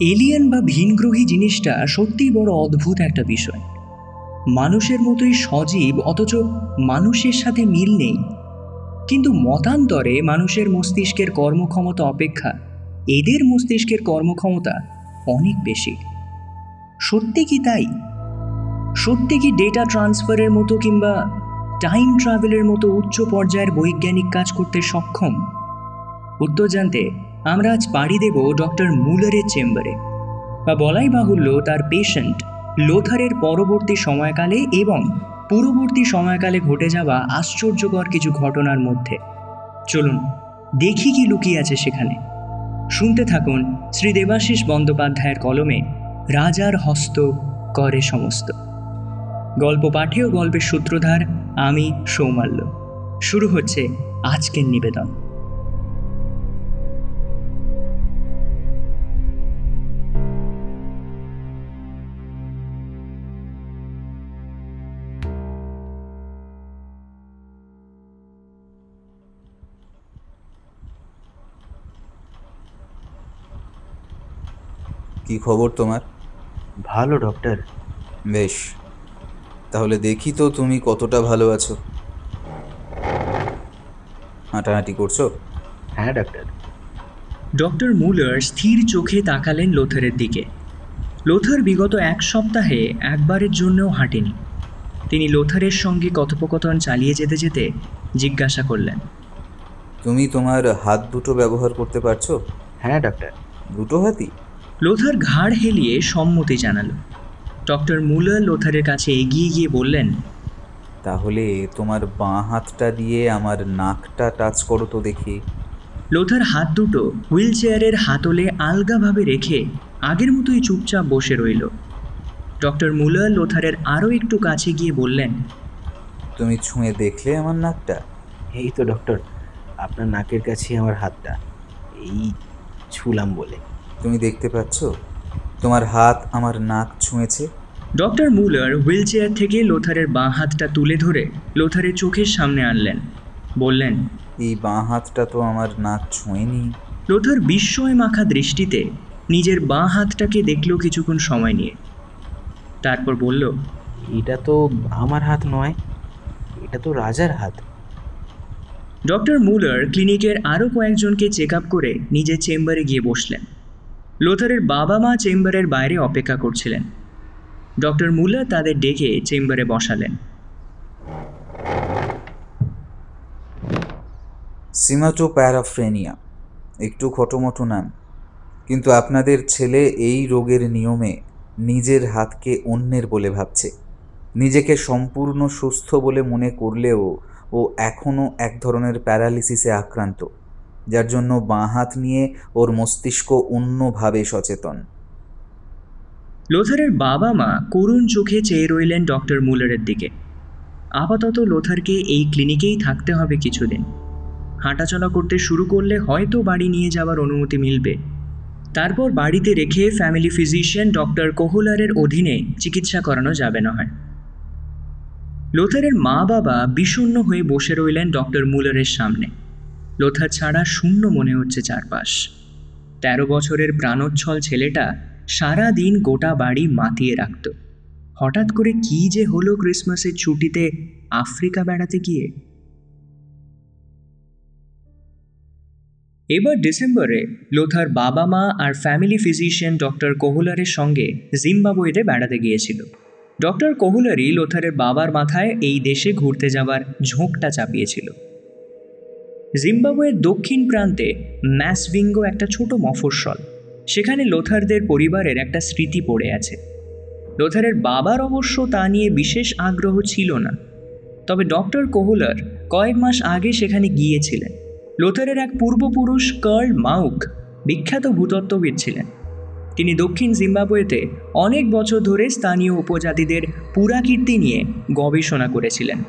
Alien বা ভিনগ্রহী জিনিসটা সত্যিই বড় অদ্ভুত একটা বিষয়। মানুষের মতোই সজীব, অথচ মানুষের সাথে মিল নেই। কিন্তু মতান্তরে মানুষের মস্তিষ্কের কর্মক্ষমতা অপেক্ষা, এদের মস্তিষ্কের কর্মক্ষমতা অনেক বেশি। সত্যি কি তাই? সত্যি কি ডেটা ট্রান্সফারের মতো কিংবা টাইম ট্রাভেলের মতো উচ্চ পর্যায়ের বৈজ্ঞানিক কাজ করতে সক্ষম? উত্তর জানতে আমরা আজ পাড়ি দেব ডক্টর মুলারের চেম্বারে। বা বলাই বাহুল্য তার পেশেন্ট লোথারের পরবর্তী সময়কালে এবং পূর্ববর্তী সময়কালে ঘটে যাওয়া আশ্চর্যকর কিছু ঘটনার মধ্যে। চলুন, দেখি কি লুকিয়ে আছে সেখানে। শুনতে থাকুন শ্রী দেবাশিস বন্দ্যোপাধ্যায়ের কলমে রাজার হস্ত করে সমস্ত। গল্প পাঠে ও গল্পের সূত্রধার আমি সৌমাল্য। শুরু হচ্ছে আজকের নিবেদন। কি খবর তোমার? ভালো ডক্টর বেশ। তাহলে দেখি তো তুমি কতটা ভালো আছো। হাঁটাহাঁটি করছ? হ্যাঁ ডাক্তার ডক্টর মুলার স্থির চোখে তাকালেন লোথারের দিকে। লোথার বিগত এক সপ্তাহে একবারের জন্যও হাঁটেনি। তিনি লোথারের সঙ্গে কথোপকথন চালিয়ে যেতে যেতে জিজ্ঞাসা করলেন। তুমি তোমার হাত দুটো ব্যবহার করতে পারছ? হ্যাঁ ডাক্তার দুটো হাতই? লোথার ঘাড় হেলিয়ে সম্মতি জানালো। ডক্টর মুলার লোথারের কাছে এগিয়ে গিয়ে বললেন তাহলে তোমার বাঁ হাতটা দিয়ে আমার নাকটা টাচ করো তো দেখি। লোথার হাত দুটো হুইল চেয়ারের হাতলে আলগাভাবে রেখে আগের মতোই চুপচাপ বসে রইল। ডক্টর মুলার লোথারের আরও একটু কাছে গিয়ে বললেন তুমি ছুঁয়ে দেখলে আমার নাকটা? এই তো ডক্টর আপনার নাকের কাছে আমার হাতটা। এই ছুলাম বলে। তুমি দেখতে পাচ্ছ? তোমার হাত আমার নাক ছুঁয়েছে। ডক্টর মুলার হুইল চেয়ার থেকে লোথারের বাঁ হাতটা তুলে ধরে লোথারের চোখের সামনে আনলেন। বললেন এই বাঁ হাতটা তো আমার নাক ছুঁয়েনি। লোথার বিস্ময় মাখা দৃষ্টিতে নিজের বাঁ হাতটাকে দেখল কিছুক্ষণ সময় নিয়ে। তারপর বলল এটা তো আমার হাত নয় এটা তো রাজার হাত। ডক্টর মুলার ক্লিনিকের আরও কয়েকজনকে চেক আপ করে নিজের চেম্বারে গিয়ে বসলেন। লোথারের বাবা মা চেম্বারের বাইরে অপেক্ষা করছিলেন। ডক্টর মুলার তাদের ডেকে চেম্বারে বসালেন। সিমাটোপ্যারাফ্রেনিয়া, একটু খটোমটো নাম। কিন্তু আপনাদের ছেলে এই রোগের নিয়মে নিজের হাতকে অন্যের বলে ভাবছে। নিজেকে সম্পূর্ণ সুস্থ বলে মনে করলেও ও এখনও এক ধরনের প্যারালিসিসে আক্রান্ত। যার জন্য বাঁ হাত নিয়ে ওর মস্তিষ্ক অন্যভাবে সচেতন। লোথারের বাবা মা করুণ চোখে চেয়ে রইলেন ডক্টর মুলারের দিকে। আপাতত লোথারকে এই ক্লিনিকেই থাকতে হবে কিছুদিন। হাঁটাচলা করতে শুরু করলে হয়তো বাড়ি নিয়ে যাওয়ার অনুমতি মিলবে। তারপর বাড়িতে রেখে ফ্যামিলি ফিজিশিয়ান ডক্টর কোহলারের অধীনে চিকিৎসা করানো যাবে না হয়। লোথারের মা বাবা বিষণ্ণ হয়ে বসে রইলেন ডক্টর মুলারের সামনে। লোথার ছাড়া শূন্য মনে হচ্ছে চারপাশ। তেরো বছরের প্রাণোচ্ছল ছেলেটা সারা দিন গোটা বাড়ি মাতিয়ে রাখত। হঠাৎ করে কি যে হলো ক্রিসমাসের ছুটিতে আফ্রিকা বেড়াতে গিয়ে। এবার ডিসেম্বরে লোথার বাবা মা আর ফ্যামিলি ফিজিশিয়ান ডক্টর কোহুলারের সঙ্গে জিম্বাবুয়েতে বেড়াতে গিয়েছিল। ডক্টর কোহুলারই লোথারের বাবার মাথায় এই দেশে ঘুরতে যাবার ঝোঁকটা চাপিয়েছিল। জিম্বাবুয়ের দক্ষিণ প্রান্তে ম্যাসভিঙ্গো একটা ছোট মফস্বল। সেখানে লোথারদের পরিবারের একটা স্মৃতি পড়ে আছে। লোথারের বাবার অবশ্য তা নিয়ে বিশেষ আগ্রহ ছিল না। তবে ডক্টর কোহলার কয়েক মাস আগে সেখানে গিয়েছিলেন। লোথারের এক পূর্বপুরুষ কার্ল মাউক বিখ্যাত ভূতত্ত্ববিদ ছিলেন। তিনি দক্ষিণ জিম্বাবুয়েতে অনেক বছর ধরে স্থানীয় উপজাতিদের পুরাকীর্তি নিয়ে গবেষণা করেছিলেন।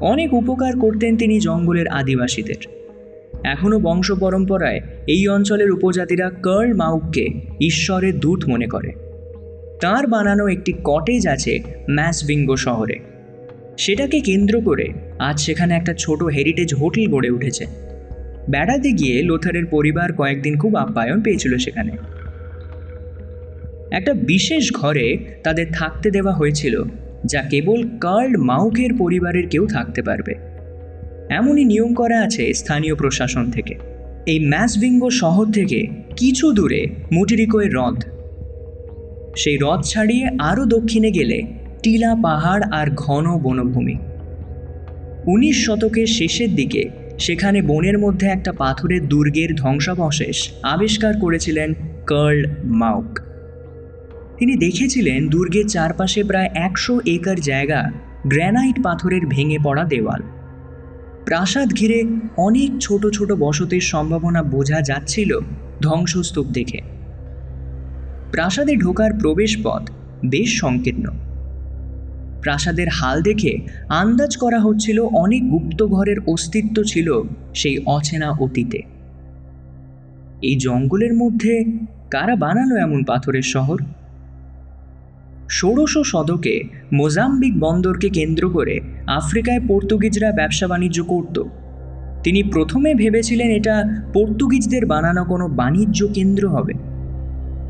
অনেক উপকার করতেন তিনি জঙ্গলের আদিবাসীদের। এখনও বংশ পরম্পরায় এই অঞ্চলের উপজাতিরা কার্ল মাউককে ঈশ্বরের দূত মনে করে। তার বানানো একটি কটেজ আছে ম্যাসবিঙ্গো শহরে। সেটাকে কেন্দ্র করে আজ সেখানে একটা ছোট হেরিটেজ হোটেল গড়ে উঠেছে। বেড়াতে গিয়ে লোথারের পরিবার কয়েকদিন খুব আপ্যায়ন পেয়েছিল সেখানে। একটা বিশেষ ঘরে তাদের থাকতে দেওয়া হয়েছিল যা কেবল কার্ল মাউকের পরিবারের কেউ থাকতে পারবে। এমনই নিয়ম করা আছে স্থানীয় প্রশাসন থেকে। এই ম্যাসবিঙ্গো শহর থেকে কিছু দূরে মুটিরিকোয়ের হ্রদ। সেই হ্রদ ছাড়িয়ে আরও দক্ষিণে গেলে টিলা পাহাড় আর ঘন বনভূমি। উনিশ শতকের শেষের দিকে সেখানে বনের মধ্যে একটা পাথরের দুর্গের ধ্বংসাবশেষ আবিষ্কার করেছিলেন কার্ল মাউক তিনি দেখেছিলেন দুর্গের চারপাশে প্রায় একশো একর জায়গা গ্র্যানাইট পাথরের ভেঙে পড়া দেওয়াল। প্রাসাদ ঘিরে অনেক ছোট ছোট বসতির সম্ভাবনা বোঝা যাচ্ছিল ধ্বংসস্তূপ দেখে। প্রাসাদে ঢোকার প্রবেশপথ বেশ সংকীর্ণ। প্রাসাদের হাল দেখে আন্দাজ করা হচ্ছিল অনেক গুপ্ত ঘরের অস্তিত্ব ছিল সেই অচেনা অতীতে। এই জঙ্গলের মধ্যে কারা বানালো এমন পাথরের শহর? ষোড়শ শতকে মোজাম্বিক বন্দরকে কেন্দ্র করে আফ্রিকায় পর্তুগিজরা ব্যবসা বাণিজ্য করত। তিনি প্রথমে ভেবেছিলেন এটা পর্তুগিজদের বানানো কোনো বাণিজ্য কেন্দ্র হবে।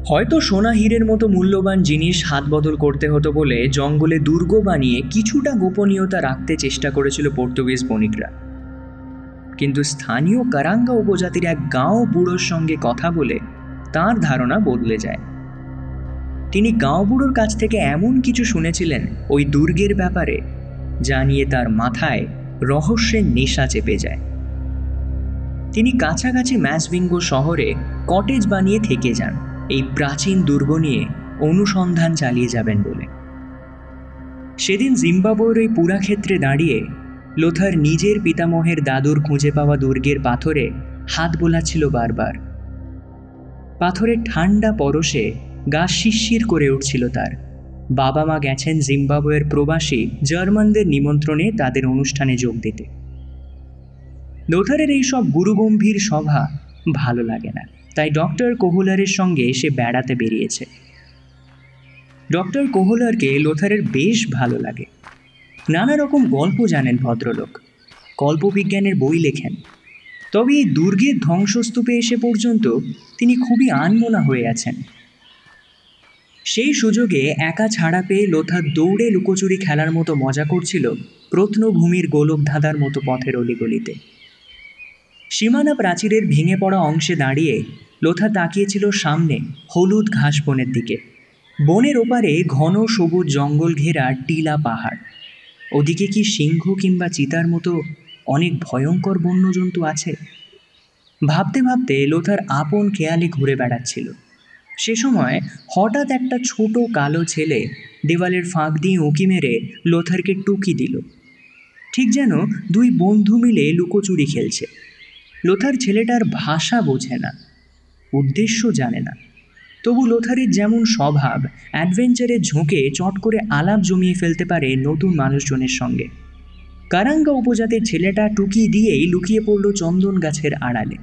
হয়তো সোনা হীরের মতো মূল্যবান জিনিস হাত বদল করতে হতো বলে জঙ্গলে দুর্গ বানিয়ে কিছুটা গোপনীয়তা রাখতে চেষ্টা করেছিল পর্তুগিজ বণিকরা। কিন্তু স্থানীয় কারাঙ্গা উপজাতির এক গাঁও বুড়োর সঙ্গে কথা বলে তার ধারণা বদলে যায়। তিনি গাঁওবুড়োর কাছ থেকে এমন কিছু শুনেছিলেন ওই দুর্গের ব্যাপারে, যা নিয়ে তার মাথায় রহস্যের নেশা চেপে যায়। তিনি কাছাকাছি ম্যাসবিঙ্গো শহরে কটেজ বানিয়ে থেকে যান, এই প্রাচীন দুর্গ নিয়ে অনুসন্ধান চালিয়ে যাবেন বলে। সেদিন জিম্বাবুয়ের ওই পুরাক্ষেত্রে দাঁড়িয়ে লোথার নিজের পিতামহের দাদুর খুঁজে পাওয়া দুর্গের পাথরে হাত বোলাচ্ছিল বারবার। পাথরের ঠান্ডা পরশে গা শিরশির করে উঠছিল তার। বাবা মা গেছেন জিম্বাবুয়ের প্রবাসী জার্মানদের নিমন্ত্রণে তাদের অনুষ্ঠানে যোগ দিতে। লোথারের এইসব গুরুগম্ভীর সভা ভালো লাগে না। তাই ডক্টর কোহলারের সঙ্গে সে বেড়াতে বেরিয়েছে। ডক্টর কোহলারকে লোথারের বেশ ভালো লাগে। নানা রকম গল্প জানেন ভদ্রলোক। কল্পবিজ্ঞানের বই লেখেন। তবে এই দুর্গের ধ্বংসস্তূপে এসে পর্যন্ত তিনি খুবই আনমোনা হয়ে আছেন। সেই সুযোগে একা ছাড়া পেয়ে লোথা দৌড়ে লুকোচুরি খেলার মতো মজা করছিল প্রত্নভূমির গোলক ধাঁধার মতো পথের অলিগলিতে। সীমানা প্রাচীরের ভেঙে পড়া অংশে দাঁড়িয়ে লোথা তাকিয়েছিল সামনে হলুদ ঘাস বনের দিকে। বনের ওপারে ঘন সবুজ জঙ্গল ঘেরা টিলা পাহাড়। ওদিকে কি সিংহ কিংবা চিতার মতো অনেক ভয়ঙ্কর বন্যজন্তু আছে? ভাবতে ভাবতে লোথার আপন খেয়ালে ঘুরে বেড়াচ্ছিল। সে সময় হঠাৎ একটা ছোট কালো ছেলে দেওয়ালের ফাঁক দিয়ে উঁকি মেরে লোথারকে টুকি দিল। ঠিক যেন দুই বন্ধু মিলে লুকোচুরি খেলছে। লোথার ছেলেটার ভাষা বোঝে না, উদ্দেশ্য জানে না। তবু লোথারের যেমন স্বভাব অ্যাডভেঞ্চারের ঝোঁকে চট করে আলাপ জমিয়ে ফেলতে পারে নতুন মানুষজনের সঙ্গে। কারাঙ্গা উপজাতির ছেলেটা টুকি দিয়েই লুকিয়ে পড়ল চন্দন গাছের আড়ালে।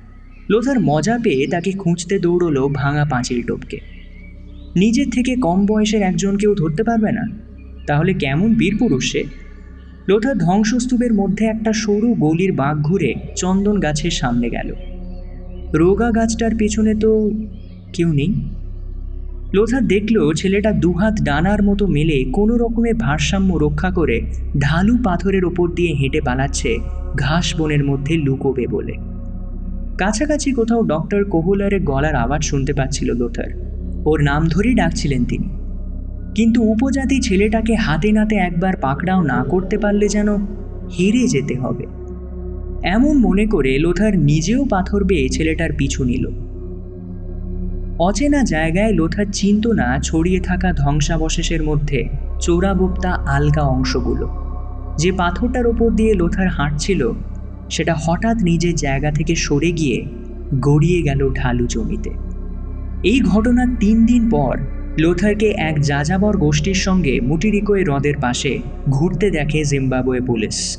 লোথার মজা পেয়ে তাকে খুঁজতে দৌড়লো ভাঙা পাঁচিল টপকে। নিজের থেকে কম বয়সের একজনকেও ধরতে পারবে না? তাহলে কেমন বীরপুরুষ সে? লোথার ধ্বংসস্তূপের মধ্যে একটা সরু গলির বাঘ ঘুরে চন্দন গাছের সামনে গেল। রোগা গাছটার পেছনে তো কেউ নেই? লোথার দেখল ছেলেটা দুহাত ডানার মতো মেলে কোনো রকমে ভারসাম্য রক্ষা করে ঢালু পাথরের ওপর দিয়ে হেঁটে পালাচ্ছে ঘাস বনের মধ্যে লুকোবে বলে। কাছাকাছি কোথাও ডক্টর কোহলারের গলার আওয়াজ শুনতে পাচ্ছিল লোথার। ওর নাম ধরেই ডাকছিলেন তিনি। কিন্তু উপজাতি ছেলেটাকে হাতে নাতে একবার পাকড়াও না করতে পারলে যেন হেরে যেতে হবে। এমন মনে করে লোথার নিজেও পাথর বেয়ে ছেলেটার পিছু নিল। অচেনা জায়গায় লোথার চিন্ত না ছড়িয়ে থাকা ধ্বংসাবশেষের মধ্যে চোরাবোপ্তা আলগা অংশগুলো। যে পাথরটার ওপর দিয়ে লোথার হাঁটছিল সেটা হঠাৎ নিজের জায়গা থেকে সরে গিয়ে গড়িয়ে গেল ঢালু জমিতে। এই ঘটনার তিন দিন পর লোথারকে এক যাযাবর গোষ্ঠীর সঙ্গে মুটিরিকোয় হ্রদের পাশে ঘুরতে দেখে জিম্বাবুয়ে পুলিশ।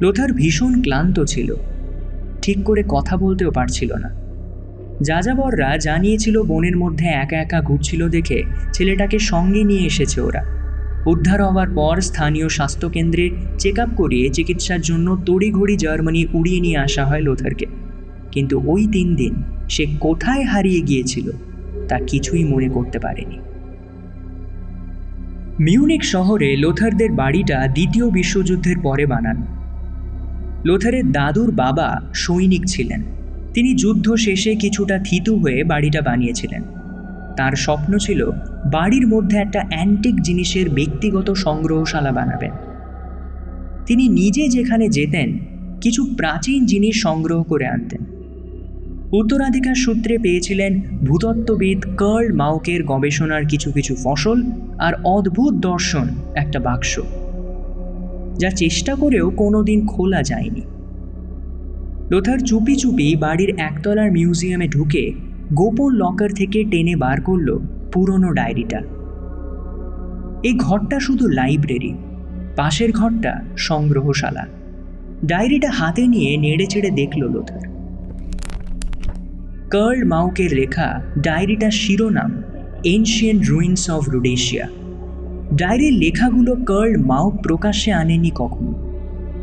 লোথার ভীষণ ক্লান্ত ছিল। ঠিক করে কথা বলতেও পারছিল না। যাযাবররা জানিয়েছিল বনের মধ্যে একা একা ঘুরছিল দেখে ছেলেটাকে সঙ্গে নিয়ে এসেছে ওরা। উদ্ধার হওয়ার পর স্থানীয় স্বাস্থ্যকেন্দ্রে চেক আপ করিয়ে চিকিৎসার জন্য তড়িঘড়ি জার্মানি উড়িয়ে নিয়ে আসা হয় লোথারকে। কিন্তু ওই তিন দিন সে কোথায় হারিয়ে গিয়েছিল তা কিছুই মনে করতে পারেনি। মিউনিক শহরে লোথারদের বাড়িটা দ্বিতীয় বিশ্বযুদ্ধের পরে বানান। লোথারের দাদুর বাবা সৈনিক ছিলেন। তিনি যুদ্ধ শেষে কিছুটা থিতু হয়ে বাড়িটা বানিয়েছিলেন। তার স্বপ্ন ছিল বাড়ির মধ্যে একটা অ্যান্টিক জিনিসের ব্যক্তিগত সংগ্রহশালা বানাবেন। তিনি নিজে যেখানে যেতেন, কিছু প্রাচীন জিনিস সংগ্রহ করে আনতেন। উত্তরাধিকার সূত্রে পেয়েছিলেন ভূতত্ত্ববিদ কার্ল মাউকের গবেষণার কিছু কিছু ফসল আর অদ্ভুত দর্শন একটা বাক্স, যা চেষ্টা করেও কোনোদিন খোলা যায়নি। লোথার চুপি চুপি বাড়ির একতলার মিউজিয়ামে ঢুকে গোপন লকার থেকে টেনে বার করল পুরনো ডায়েরিটা। এই ঘরটা শুধু লাইব্রেরি, পাশের ঘরটা সংগ্রহশালা। ডায়েরিটা হাতে নিয়ে নেড়ে চেড়ে দেখল লোথার। কার্ল মাউকের লেখা ডায়েরিটার শিরোনাম এনশিয়েন্ট রুইন্স অফ রুডেশিয়া ডায়েরির লেখাগুলো কার্ল মাউক প্রকাশ্যে আনেনি কখনো।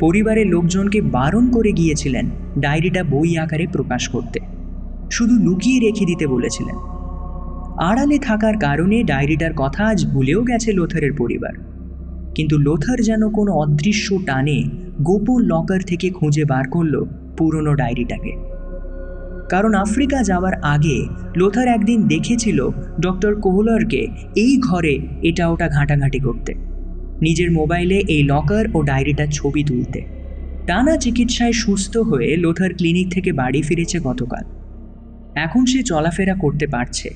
পরিবারের লোকজনকে বারণ করে গিয়েছিলেন ডায়েরিটা বই আকারে প্রকাশ করতে। শুধু লুকিয়ে রেখে দিতে বলেছিলেন। আড়ালে থাকার কারণে ডায়েরিটার কথা আজ ভুলেও গেছে লোথারের পরিবার। কিন্তু লোথার যেন কোনো অদৃশ্য টানে গোপন লকার থেকে খুঁজে বার করল পুরনো ডায়েরিটাকে। কারণ আফ্রিকা যাওয়ার আগে লোথার একদিন দেখেছিল ডক্টর কোহলারকে এই ঘরে এটা ওটা ঘাঁটাঘাঁটি করতে। নিজের মোবাইলে এই লকার ও ডায়েরিটার ছবি তুলতে। টানা চিকিৎসায় সুস্থ হয়ে লোথার ক্লিনিক থেকে বাড়ি ফিরেছে গতকাল। এখন সে চলাফেরা করতে পারছে।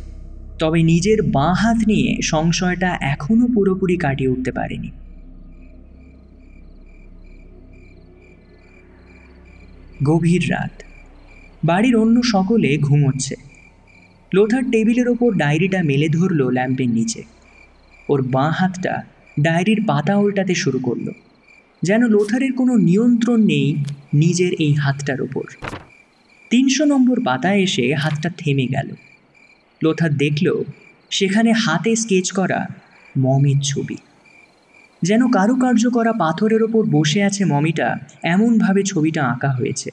তবে নিজের বাঁ হাত নিয়ে সংশয়টা এখনও পুরোপুরি কাটিয়ে উঠতে পারেনি। গভীর রাত। বাড়ির অন্য সকলে ঘুমোচ্ছে। লোথার টেবিলের ওপর ডায়েরিটা মেলে ধরল ল্যাম্পের নিচে। ওর বাঁ হাতটা ডায়েরির পাতা উল্টাতে শুরু করল। যেন লোথারের কোনো নিয়ন্ত্রণ নেই নিজের এই হাতটার ওপর। তিনশো নম্বর পাতায় এসে হাতটা থেমে গেল। লোথার দেখল সেখানে হাতে স্কেচ করা মমির ছবি। যেন কারুকার্য করা পাথরের ওপর বসে আছে মমিটা, এমনভাবে ছবিটা আঁকা হয়েছে।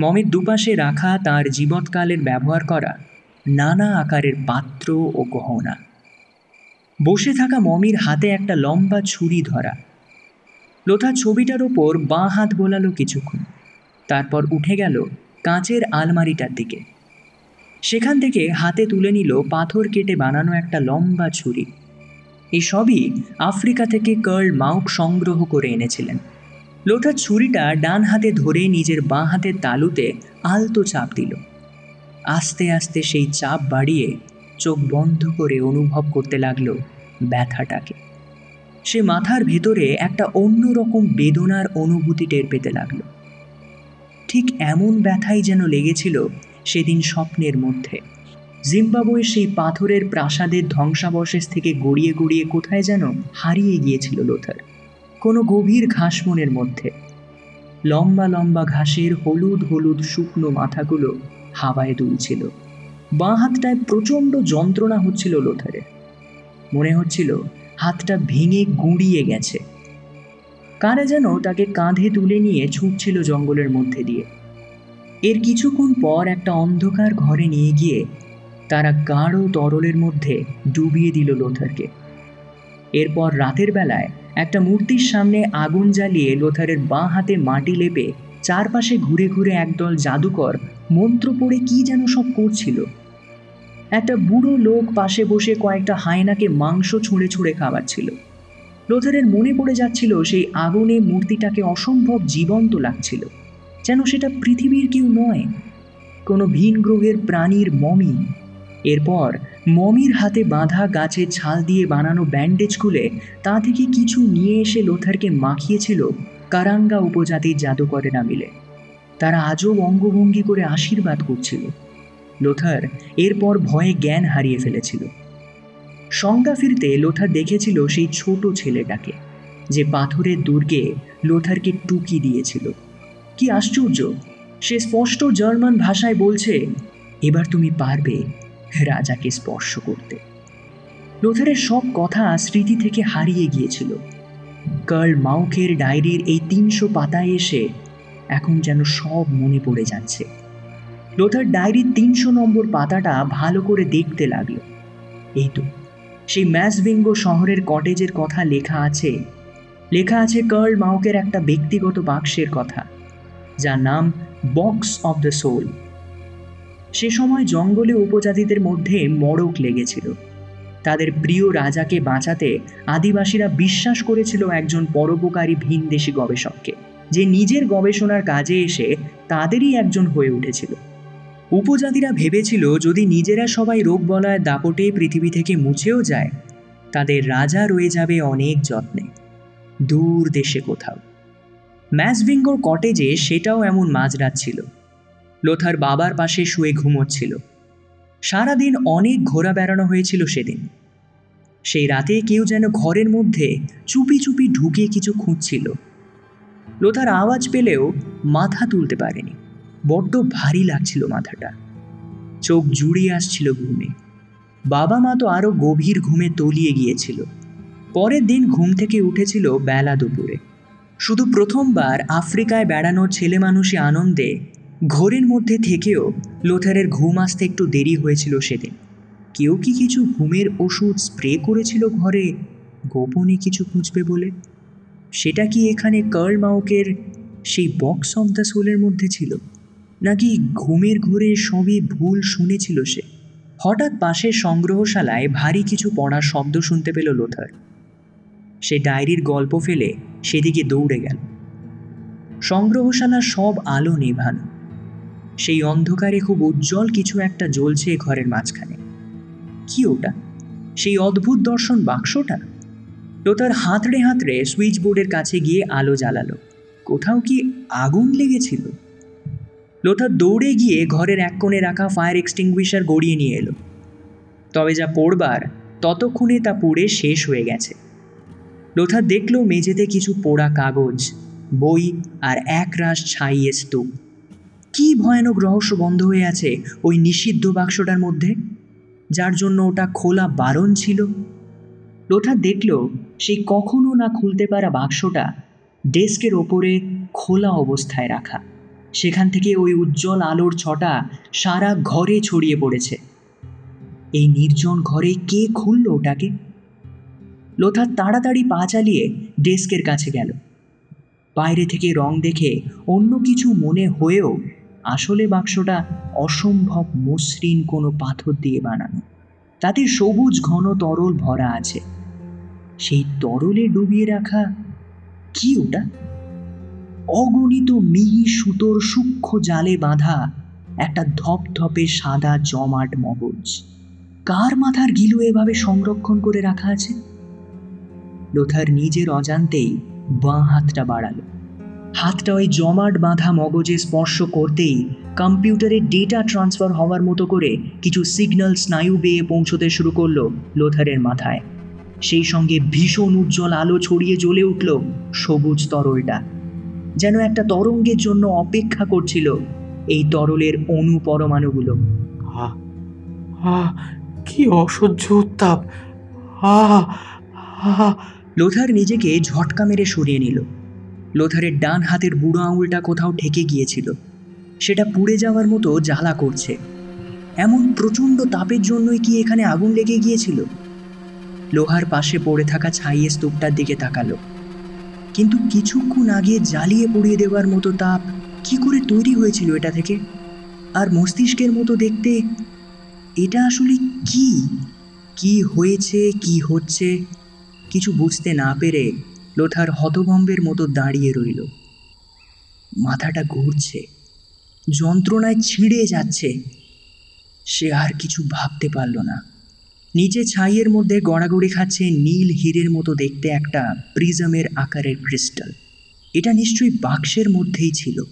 মমের দুপাশে রাখা তার জীবৎকালের ব্যবহার করা নানা আকারের পাত্র ও গহনা। বসে থাকা মমির হাতে একটা লম্বা ছুরি ধরা। লোথা ছবিটার ওপর বাঁ হাত বোলালো কিছুক্ষণ। তারপর উঠে গেল কাঁচের আলমারিটার দিকে। সেখান থেকে হাতে তুলে নিল পাথর কেটে বানানো একটা লম্বা ছুরি। এসবই আফ্রিকা থেকে কার্ল মাউক সংগ্রহ করে এনেছিলেন। লোথা ছুরিটা ডান হাতে ধরে নিজের বাঁ হাতের তালুতে আলতো চাপ দিল। আস্তে আস্তে সেই চাপ বাড়িয়ে চোখ বন্ধ করে অনুভব করতে লাগল ব্যথাটাকে। সে মাথার ভেতরে একটা অন্যরকম বেদনার অনুভূতি টের পেতে লাগল। ঠিক এমন ব্যথাই যেন লেগেছিল সেদিন স্বপ্নের মধ্যে। জিম্বাবুয়ের সেই পাথরের প্রাসাদের ধ্বংসাবশেষ থেকে গড়িয়ে গড়িয়ে কোথায় যেন হারিয়ে গিয়েছিল লোথার। কোনো গভীর ঘাসমনের মধ্যে। লম্বা লম্বা ঘাসের হলুদ হলুদ শুকনো মাথাগুলো হাওয়ায় দুলছিল। বাঁ হাতটায় প্রচণ্ড যন্ত্রণা হচ্ছিল লোথারে। মনে হচ্ছিল হাতটা ভেঙে গুঁড়িয়ে গেছে। কারা যেন তাকে কাঁধে তুলে নিয়ে ছুটছিল জঙ্গলের মধ্যে দিয়ে। এর কিছুক্ষণ পর একটা অন্ধকার ঘরে নিয়ে গিয়ে তারা গাঢ় তরলের মধ্যে ডুবিয়ে দিল লোথারকে। এরপর রাতের বেলায় একটা মূর্তির সামনে আগুন জ্বালিয়ে লোথারের বাঁ হাতে মাটি লেপে চারপাশে ঘুরে ঘুরে একদল জাদুকর মন্ত্র পড়ে কি যেন সব করছিল। একটা বুড়ো লোক পাশে বসে কয়েকটা হায়নাকে মাংস ছুঁড়ে ছুঁড়ে খাওয়াচ্ছিল। লোথারের মনে পড়ে যাচ্ছিল সেই আগুনে মূর্তিটাকে অসম্ভব জীবন্ত লাগছিল, যেন সেটা পৃথিবীর কেউ নয়, কোনো ভিন গ্রহের প্রাণীর মমি। এরপর মমির হাতে বাঁধা গাছের ছাল দিয়ে বানানো ব্যান্ডেজ খুলে তা থেকে কিছু নিয়ে এসে লোথারকে মাখিয়েছিল কারাঙ্গা উপজাতির জাদুকরেরা মিলে। তারা আজও অঙ্গভঙ্গি করে আশীর্বাদ করছিল। লোথার এরপর ভয়ে জ্ঞান হারিয়ে ফেলেছিল। সংজ্ঞা ফিরতে লোথার দেখেছিল সেই ছোট ছেলেটাকে, যে পাথরের দুর্গে লোথারকে টুকি দিয়েছিল। কি আশ্চর্য! সে স্পষ্ট জার্মান ভাষায় বলছে, এবার তুমি পারবে রাজাকে স্পর্শ করতে। লোথারের সব কথা স্মৃতি থেকে হারিয়ে গিয়েছিল। কার্ল মাউকের ডায়েরির এই তিনশো পাতায় এসে এখন যেন সব মনে পড়ে যাচ্ছে। লোথার ডায়েরির তিনশো নম্বর পাতাটা ভালো করে দেখতে লাগল। এই তো সেই ম্যাসভিঙ্গো শহরের কটেজের কথা লেখা আছে। লেখা আছে কার্ল মাউকের একটা ব্যক্তিগত বাক্সের কথা, যার নাম বক্স অফ দ্য সোল। সে সময় জঙ্গলে উপজাতিদের মধ্যে মড়ক লেগেছিল। তাদের প্রিয় রাজাকে বাঁচাতে আদিবাসীরা বিশ্বাস করেছিল একজন পরোপকারী ভিনদেশি গবেষককে, যে নিজের গবেষণার কাজে এসে তাদেরই একজন হয়ে উঠেছিল। উপজাতিরা ভেবেছিল যদি নিজেরা সবাই রোগ বলয়ের দাপটে পৃথিবী থেকে মুছেও যায়, তাদের রাজা রয়ে যাবে অনেক যত্নে, দূর দেশে কোথাও। ম্যাসভিঙ্গোর কটেজে সেটাও এমন মাঝরাত ছিল। লোথার বাবার পাশে শুয়ে ঘুমোচ্ছিল। সারাদিন অনেক ঘোরা বেড়ানো হয়েছিল সেদিন। সেই রাতে কেউ যেন ঘরের মধ্যে চুপি চুপি ঢুকে কিছু খুঁজছিল। লোথার আওয়াজ পেলেও মাথা তুলতে পারেনি। বড্ড ভারী লাগছিল মাথাটা। চোখ জুড়িয়ে আসছিল ঘুমে। বাবা মা তো আরও গভীর ঘুমে তলিয়ে গিয়েছিল। পরের দিন ঘুম থেকে উঠেছিল বেলা দুপুরে। শুধু প্রথমবার আফ্রিকায় বেড়ানোর ছেলে মানুষই আনন্দে ঘোরের মধ্যে থেকেও লোথারের ঘুম আসতে একটু দেরি হয়েছিল সেদিন। কেউ কি কিছু ঘুমের ওষুধ স্প্রে করেছিল ঘরে? গোপনে কিছু খুঁজবে বলে? সেটা কি এখানে কার্ল মাউকের সেই বক্স অফ দ্য সোলের মধ্যে ছিল? নাকি ঘুমের ঘোরে সবই ভুল শুনেছিল সে? হঠাৎ পাশের সংগ্রহশালায় ভারী কিছু পড়ার শব্দ শুনতে পেল লোথার। সে ডায়েরির গল্প ফেলে সেদিকে দৌড়ে গেল। সংগ্রহশালার সব আলো নেভানো। সেই অন্ধকারে খুব উজ্জ্বল কিছু একটা জ্বলছে ঘরের মাঝখানে। কি ওটা? সেই অদ্ভুত দর্শন বাক্সটা? লোথার হাতড়ে হাতড়ে সুইচ বোর্ডের কাছে গিয়ে আলো জ্বালালো। কোথাও কি আগুন লেগেছিল? লোথার দৌড়ে গিয়ে ঘরের এক কোণে রাখা ফায়ার এক্সটিংগুইশার গড়িয়ে নিয়ে এলো। তবে যা পড়বার, ততক্ষণে তা পড়ে শেষ হয়ে গেছে। লোথার দেখল মেঝেতে কিছু পোড়া কাগজ, বই আর এক রাশ ছাইয়ে স্তূপ। কি ভয়ানক রহস্য বন্ধ হয়ে আছে ওই নিষিদ্ধ বাক্সটার মধ্যে? যার জন্য ওটা খোলা বারণ ছিল? লোঠা দেখল সেই কখনো না খুলতে পারা বাক্সটা ডেস্কের ওপরে খোলা অবস্থায় রাখা। সেখান থেকে ওই উজ্জ্বল আলোর ছটা সারা ঘরে ছড়িয়ে পড়েছে। এই নির্জন ঘরে কে খুলল ওটাকে? লোথা তাড়াতাড়ি পা চালিয়ে ডেস্কের কাছে গেল। বাইরে থেকে রং দেখে অন্য কিছু মনে হয়েও আসলে বাক্সটা অসম্ভব মসৃণ কোনো পাথর দিয়ে বানানো। তাতে সবুজ ঘন তরল ভরা আছে। সেই তরলে ডুবিয়ে রাখা কি ওটা? অগণিত মিহি সুতোর সূক্ষ্ম জালে বাঁধা একটা ধপধপে সাদা জমাট মগজ। কার মাথার গিলু এভাবে সংরক্ষণ করে রাখা আছে? লোথার নিজের অজান্তেই বাঁ হাতটা বাড়ালো। হাতটা ওই জমাট বাঁধা মগজে স্পর্শ করতেই কম্পিউটারে ডেটা ট্রান্সফার হওয়ার মতো করে কিছু সিগন্যাল স্নায়ু বেয়ে পৌঁছতে শুরু করল লোথারের মাথায়। সেই সঙ্গে ভীষণ উজ্জ্বল আলো ছড়িয়ে জ্বলে উঠল সবুজ তরলটা। যেন একটা তরঙ্গের জন্য অপেক্ষা করছিল এই তরলের অণু পরমাণুগুলো। কি অসহ্য উত্তাপ। লোথার নিজেকে ঝটকা মেরে সরিয়ে নিল। লোথারের ডান হাতের বুড়ো আঙুলটা কোথাও ঠেকে গিয়েছিল। সেটা পুড়ে যাওয়ার মতো জ্বালা করছে। এমন প্রচণ্ড তাপের জন্যই কি এখানে আগুন লেগে গিয়েছিল? লোহার পাশে পড়ে থাকা ছাইয়ে স্তূপটার দিকে তাকালো। কিন্তু কিছুক্ষণ আগে জ্বালিয়ে পুড়িয়ে দেওয়ার মতো তাপ কি করে তৈরি হয়েছিল এটা থেকে? আর মস্তিষ্কের মতো দেখতে এটা আসলে কি? কি হয়েছে? কি হচ্ছে? কিছু বুঝতে না পেরে লোথার হতভম্বের মতো দাঁড়িয়ে রইল। মাথাটা ঘুরছে, যন্ত্রণায় ছিঁড়ে যাচ্ছে। সে আর কিছু ভাবতে পারল না। নিচে ছাইয়ের মধ্যে গড়াগড়ি খাচ্ছে নীল হীরের মতো দেখতে একটা প্রিজমের আকারের ক্রিস্টাল। এটা নিশ্চয়ই বাক্সের মধ্যেই ছিল।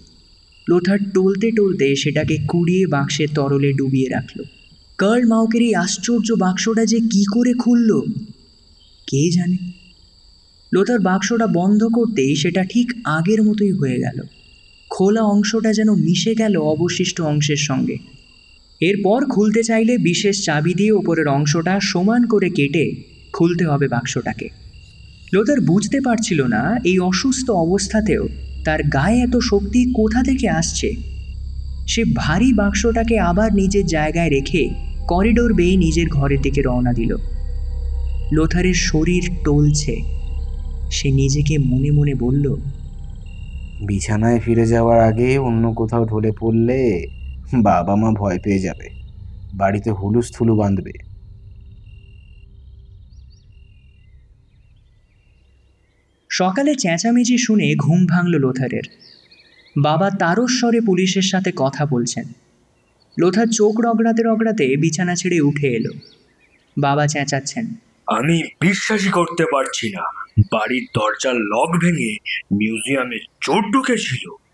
লোথার টলতে টলতে সেটাকে কুড়িয়ে বাক্সের তরলে ডুবিয়ে রাখল। কার্ল মাউকের এই আশ্চর্য বাক্সটা যে কি করে খুলল? কে জানে? লোথার বাক্সটা বন্ধ করতেই সেটা ঠিক আগের মতোই হয়ে গেল। খোলা অংশটা যেন মিশে গেল অবশিষ্ট অংশের সঙ্গে। এরপর খুলতে চাইলে বিশেষ চাবি দিয়ে ওপরের অংশটা সমান করে কেটে খুলতে হবে বাক্সটাকে। লোথার বুঝতে পারছিল না এই অসুস্থ অবস্থাতেও তার গায়ে এত শক্তি কোথা থেকে আসছে। সে ভারী বাক্সটাকে আবার নিজের জায়গায় রেখে করিডোর বেয়ে নিজের ঘরের দিকে রওনা দিল। লোথারের শরীর টলছে। সে নিজেকে মনে মনে বলল, বিছানায় ফিরে যাওয়ার আগে অন্য কোথাও ঢলে পড়লে বাবা মা ভয় পেয়ে যাবে। বাড়িতে হুলুস থুলু বাঁধবে। সকালে চেঁচামেচি শুনে ঘুম ভাঙল লোথারের। বাবা তারস্বরে পুলিশের সাথে কথা বলছেন। লোথার চোখ রগড়াতে রগড়াতে বিছানা ছেড়ে উঠে এলো। বাবা চেঁচাচ্ছেন। আমি বিশ্বাসই করতে পারছি না। বাড়ির দরজার লক ভেঙে মিউজিয়ামে চোর ঢুকেছিল।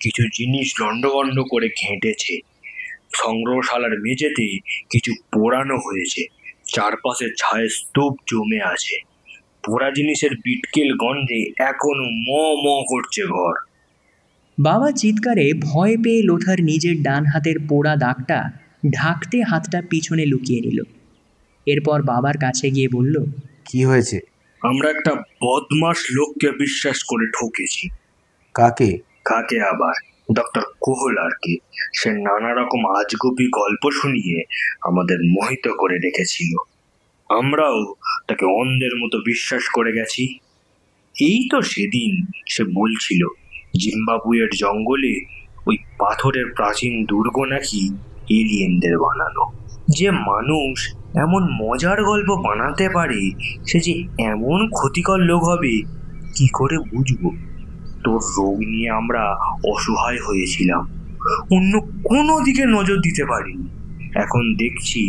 কিছু জিনিস লন্ডভন্ড করে ঘেঁটেছে। সংগ্রহশালার মেঝেতে কিছু পোড়ানো হয়েছে। চারপাশে ছায়ের স্তূপ জমে আছে। পোড়া জিনিসের বিটকেল গন্ধে এখনও ম ম করছে ঘর। বাবা চিৎকারে ভয় পেয়ে লোথার নিজের ডান হাতের পোড়া দাগটা ঢাকতে হাতটা পিছনে লুকিয়ে নিল। এরপর বাবার কাছে গিয়ে বলল কি হয়েছে? আমরা একটা বদমাস লোককে বিশ্বাস করে ঠকেছি। কাকে? কাকে আবার? ডক্টর কোহলারকে সে নানা রকম আজগুবি গল্প শুনিয়ে আমাদের মোহিত করে রেখেছিল। আমরাও তাকে অন্ধের মতো বিশ্বাস করে গেছি। এই তো সেদিন সে বলছিল, জিম্বাবুয়ের জঙ্গলে ওই পাথরের প্রাচীন দুর্গ নাকি এলিয়েনদের বানানো। যে মানুষ এমন মজার গল্প বানাতে পারে, সে যে এমন ক্ষতিকর লোক হবে, কি করে বুঝব? তোর রোগ নিয়ে আমরা অসহায় হয়েছিলাম। অন্য কোনো দিকে নজর দিতে পারিনি। এখন দেখছি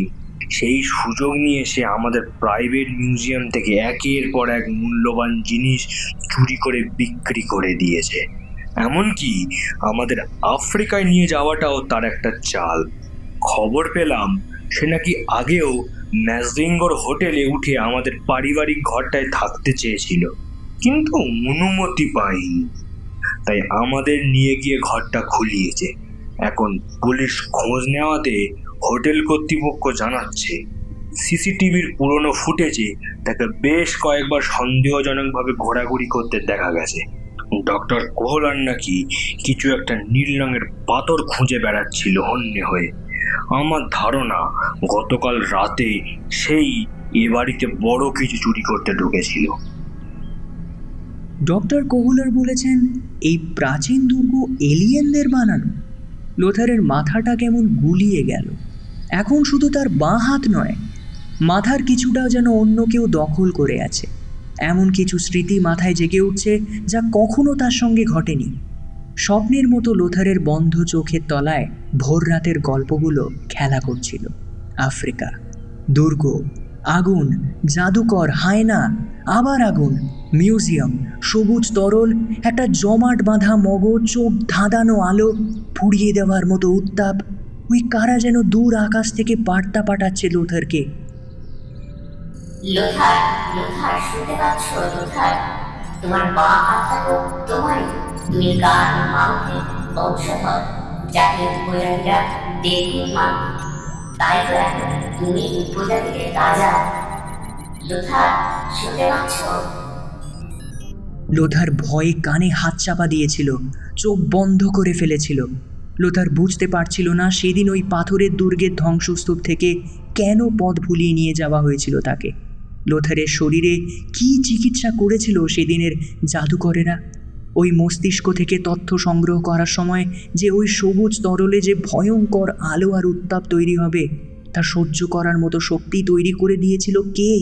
সেই সুযোগ নিয়ে সে আমাদের প্রাইভেট মিউজিয়াম থেকে একের পর এক মূল্যবান জিনিস চুরি করে বিক্রি করে দিয়েছে। এমনকি আমাদের আফ্রিকায় নিয়ে যাওয়াটাও তার একটা চাল। খবর পেলাম সে নাকি আগেও ম্যাজরিঙ্গর হোটেলে উঠে আমাদের পারিবারিক ঘরটায় থাকতে চেয়েছিল, কিন্তু অনুমতি পাইনি তাই আমাদের নিয়ে গিয়ে ঘরটা খুলিয়েছে। এখন পুলিশ খোঁজ নেওয়াতে হোটেল কর্তৃপক্ষ জানাচ্ছে, সিসিটিভির পুরনো ফুটেজে তাকে বেশ কয়েকবার সন্দেহজনকভাবে ঘোরাঘুরি করতে দেখা গেছে। ডক্টর কোহলার নাকি কিছু একটা নীল রঙের পাথর খুঁজে বেড়াচ্ছিল হন্যে হয়ে। আমার ধারণা, গতকাল রাতে সেই এ বাড়িতে বড় কিছু চুরি করতে ঢুকেছিল। ডক্টর কোহুলার বলেছেন, এই প্রাচীন দুর্গ এলিয়েনদের বানানো। লোথারের মাথাটা কেমন গুলিয়ে গেল। এখন শুধু তার বাঁ হাত নয়, মাথার কিছুটাও যেন অন্য কেউ দখল করে আছে। এমন কিছু স্মৃতি মাথায় জেগে উঠছে যা কখনো তার সঙ্গে ঘটেনি। স্বপ্নের মতো লোথারের বন্ধ চোখের তলায় ভোর রাতের গল্পগুলো খেলা করছিল। আফ্রিকা, দুর্গ আগুন, জাদুকর হায়না, আবার আগুন, মিউজিয়াম, সবুজ তরল, একটা জমাট বাঁধা মগজ, চোখ ধাঁধানো আলো, পুড়িয়ে দেওয়ার মতো উত্তাপ। ওই কারা যেন দূর আকাশ থেকে বার্তা পাঠাচ্ছে লোথারকে। তোমার তুমি তুমি উপজাতিদের রাজা। লোথার শুনতে পাচ্ছ? লোথার ভয়ে কানে হাত চাপা দিয়েছিল, চোখ বন্ধ করে ফেলেছিল। লোথার বুঝতে পারছিল না সেদিন ওই পাথরের দুর্গের ধ্বংসস্তূপ থেকে কেন পথ ভুলিয়ে নিয়ে যাওয়া হয়েছিল তাকে। লোথারের শরীরে কি চিকিৎসা করেছিল সেদিনের জাদুকরেরা? ওই মস্তিষ্ক থেকে তথ্য সংগ্রহ করার সময় যে ওই সবুজ তরলে যে ভয়ঙ্কর আলো আর উত্তাপ তৈরি হবে তা সহ্য করার মতো শক্তি তৈরি করে দিয়েছিল কে?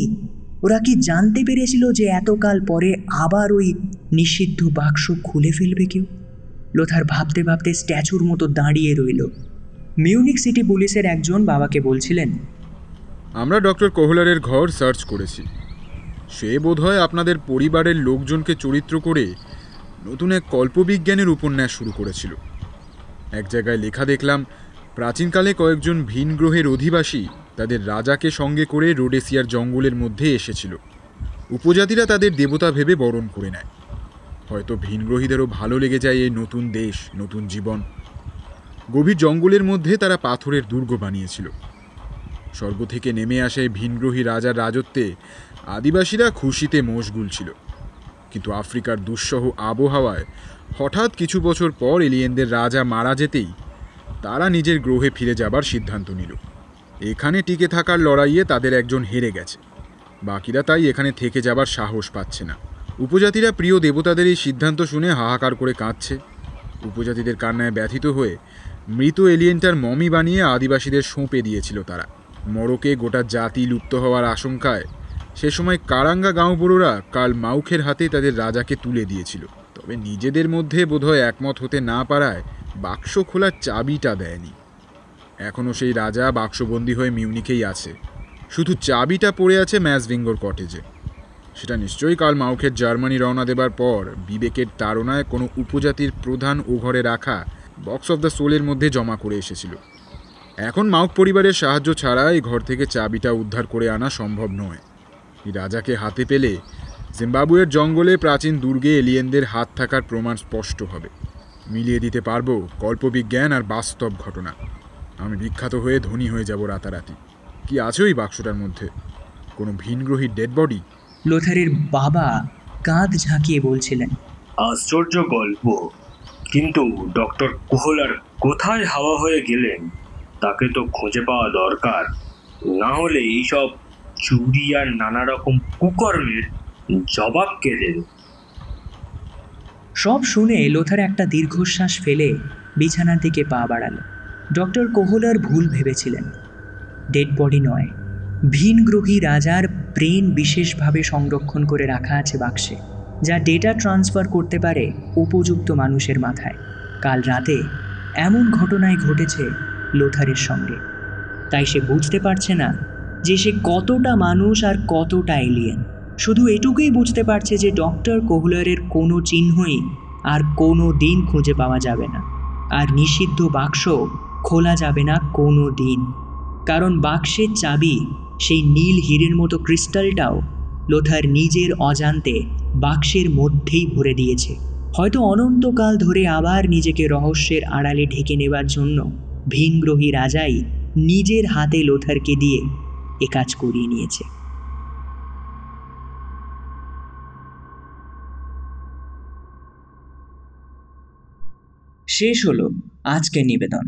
ওরা কি জানতে পেরেছিল যে এতকাল পরে আবার ওই নিষিদ্ধ বাক্স খুলে ফেলবে কেউ? লোথার ভাবতে ভাবতে স্ট্যাচুর মতো দাঁড়িয়ে রইল। মিউনিক সিটি পুলিশের একজন বাবাকে বলছিলেন, আমরা ডক্টর কোহলারের ঘর সার্চ করেছি। সে বোধহয় আপনাদের পরিবারের লোকজনকে চরিত্র করে নতুন এক কল্পবিজ্ঞানের উপন্যাস শুরু করেছিল। এক জায়গায় লেখা দেখলাম প্রাচীনকালে কয়েকজন ভিন গ্রহের অধিবাসী তাদের রাজাকে সঙ্গে করে রোডেসিয়ার জঙ্গলের মধ্যে এসেছিল। উপজাতিরা তাদের দেবতা ভেবে বরণ করে নেয়। হয়তো ভিনগ্রহীদেরও ভালো লেগে যায় এই নতুন দেশ, নতুন জীবন। গভীর জঙ্গলের মধ্যে তারা পাথরের দুর্গ বানিয়েছিল। স্বর্গ থেকে নেমে আসে ভিনগ্রহী রাজার রাজত্বে। আদিবাসীরা খুশিতে মশগুল ছিল। কিন্তু আফ্রিকার দুঃসহ আবহাওয়ায় হঠাৎ কিছু বছর পর এলিয়েনদের রাজা মারা যেতেই তারা নিজের গ্রহে ফিরে যাবার সিদ্ধান্ত নিল। এখানে টিকে থাকার লড়াইয়ে তাদের একজন হেরে গেছে। বাকিরা তাই এখানে থেকে যাবার সাহস পাচ্ছে না। উপজাতিরা প্রিয় দেবতাদের এই সিদ্ধান্ত শুনে হাহাকার করে কাঁদছে। উপজাতিদের কান্নায় ব্যথিত হয়ে মৃত এলিয়েনটার মমি বানিয়ে আদিবাসীদের সঁপে দিয়েছিল তারা। মরকে গোটা জাতি লুপ্ত হওয়ার আশঙ্কায় সে সময় কারাঙ্গা গাঁওবড়োরা কাল মাউখের হাতে তাদের রাজাকে তুলে দিয়েছিল। তবে নিজেদের মধ্যে বোধহয় একমত হতে না পারায় বাক্স খোলার চাবিটা দেয়নি। এখনও সেই রাজা বাক্সবন্দি হয়ে মিউনিকেই আছে। শুধু চাবিটা পড়ে আছে ম্যাজভিঙ্গর কটেজে। সেটা নিশ্চয়ই কাল মাউখের জার্মানি রওনা দেবার পর বিবেকের তাড়নায় কোনো উপজাতির প্রধান ও ঘরে রাখা বক্স অফ দ্য সোলের মধ্যে জমা করে এসেছিল। এখন মাউক পরিবারের সাহায্য ছাড়া এই ঘর থেকে চাবিটা উদ্ধার করে আনা সম্ভব নয়। এই রাজাকে হাতে পেলে জিম্বাবুয়ের জঙ্গলে প্রাচীন দুর্গে এলিয়েনদের হাত থাকার প্রমাণ স্পষ্ট হবে। মিলিয়ে দিতে পারব কল্পবিজ্ঞান আর বাস্তব ঘটনা। আমি বিখ্যাত হয়ে ধনী হয়ে যাব রাতারাতি। কি আছে ওই বাক্সটার মধ্যে? কোনো ভিনগ্রহী ডেড বডি লোথারের বাবা কাঁধ ঝাঁকিয়ে বলছিলেন আশ্চর্য গল্প। কিন্তু ডক্টর কোহলার কোথায় হাওয়া হয়ে গেলেন? তাকে তো খুঁজে পাওয়া দরকার। না হলে এইসব চুরি আর নানা রকম কুকর্মের জবাব কে দেবে? সব শুনে লোথার একটা দীর্ঘশ্বাস ফেলে বিছানার দিকে পা বাড়াল। ডক্টর কোহলার ভুল ভেবেছিলেন। ডেড বডি নয়, ভিনগ্রহী রাজার ব্রেন বিশেষভাবে সংরক্ষণ করে রাখা আছে বাক্সে, যা ডেটা ট্রান্সফার করতে পারে উপযুক্ত মানুষের মাথায়। কাল রাতে এমন ঘটনায় ঘটেছে লোথারের সঙ্গে। তাই সে বুঝতে পারছে না যে সে কতটা মানুষ আর কতটা এলিয়েন শুধু এটুকুই বুঝতে পারছে যে ডক্টর কোহলারের কোনো চিহ্নই আর কোনো দিন খুঁজে পাওয়া যাবে না। আর নিষিদ্ধ বাক্স খোলা যাবে না কোনো দিন। কারণ বাক্সের চাবি সেই নীল হীরের মতো ক্রিস্টালটাও লোথার নিজের অজান্তে বাক্সের মধ্যেই ভরে দিয়েছে। হয়তো অনন্তকাল ধরে আবার নিজেকে রহস্যের আড়ালে ঢেকে নেবার জন্য ভিনগ্রহী রাজাই নিজের হাতে লোথারকে দিয়ে এ কাজ করিয়ে নিয়েছে। শেষ হলো আজকের নিবেদন।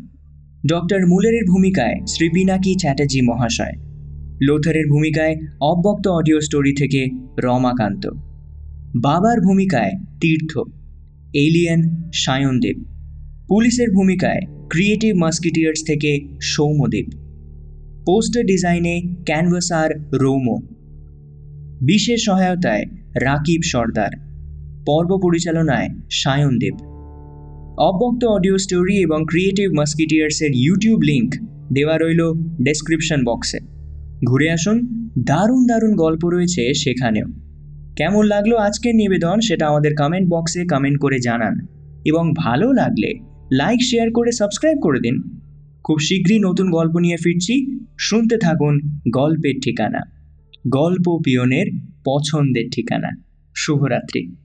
ডক্টর মুলেরের ভূমিকায় শ্রী পিনাকি চ্যাটার্জি মহাশয়। লোথারের ভূমিকায় অব্যক্ত অডিও স্টোরি থেকে রমাকান্ত। বাবার ভূমিকায় তীর্থ, এলিয়েন সায়নদেব পুলিশের ভূমিকায় ক্রিয়েটিভ মাস্কিটিয়ার্স থেকে সৌম্যদেব পোস্টার ডিজাইনে ক্যানভাসার রৌমো। বিশেষ সহায়তায় রাকিব সর্দার। পর্ব পরিচালনায় সায়নদেব অব্যক্ত অডিও স্টোরি এবং ক্রিয়েটিভ মাস্কিটিয়ার্সের ইউটিউব লিঙ্ক দেওয়া রইল ডেসক্রিপশন বক্সে। ঘুরে আসুন, দারুণ দারুণ গল্প রয়েছে সেখানেও। কেমন লাগল আজকের নিবেদন সেটা আমাদের কমেন্ট বক্সে কমেন্ট করে জানান। এবং ভালো লাগলে লাইক শেয়ার করে সাবস্ক্রাইব করে দিন। খুব শীঘ্রই নতুন গল্প নিয়ে ফিরছি। শুনতে থাকুন গল্পের ঠিকানা। গল্প পিয়নের পছন্দের ঠিকানা। শুভরাত্রি।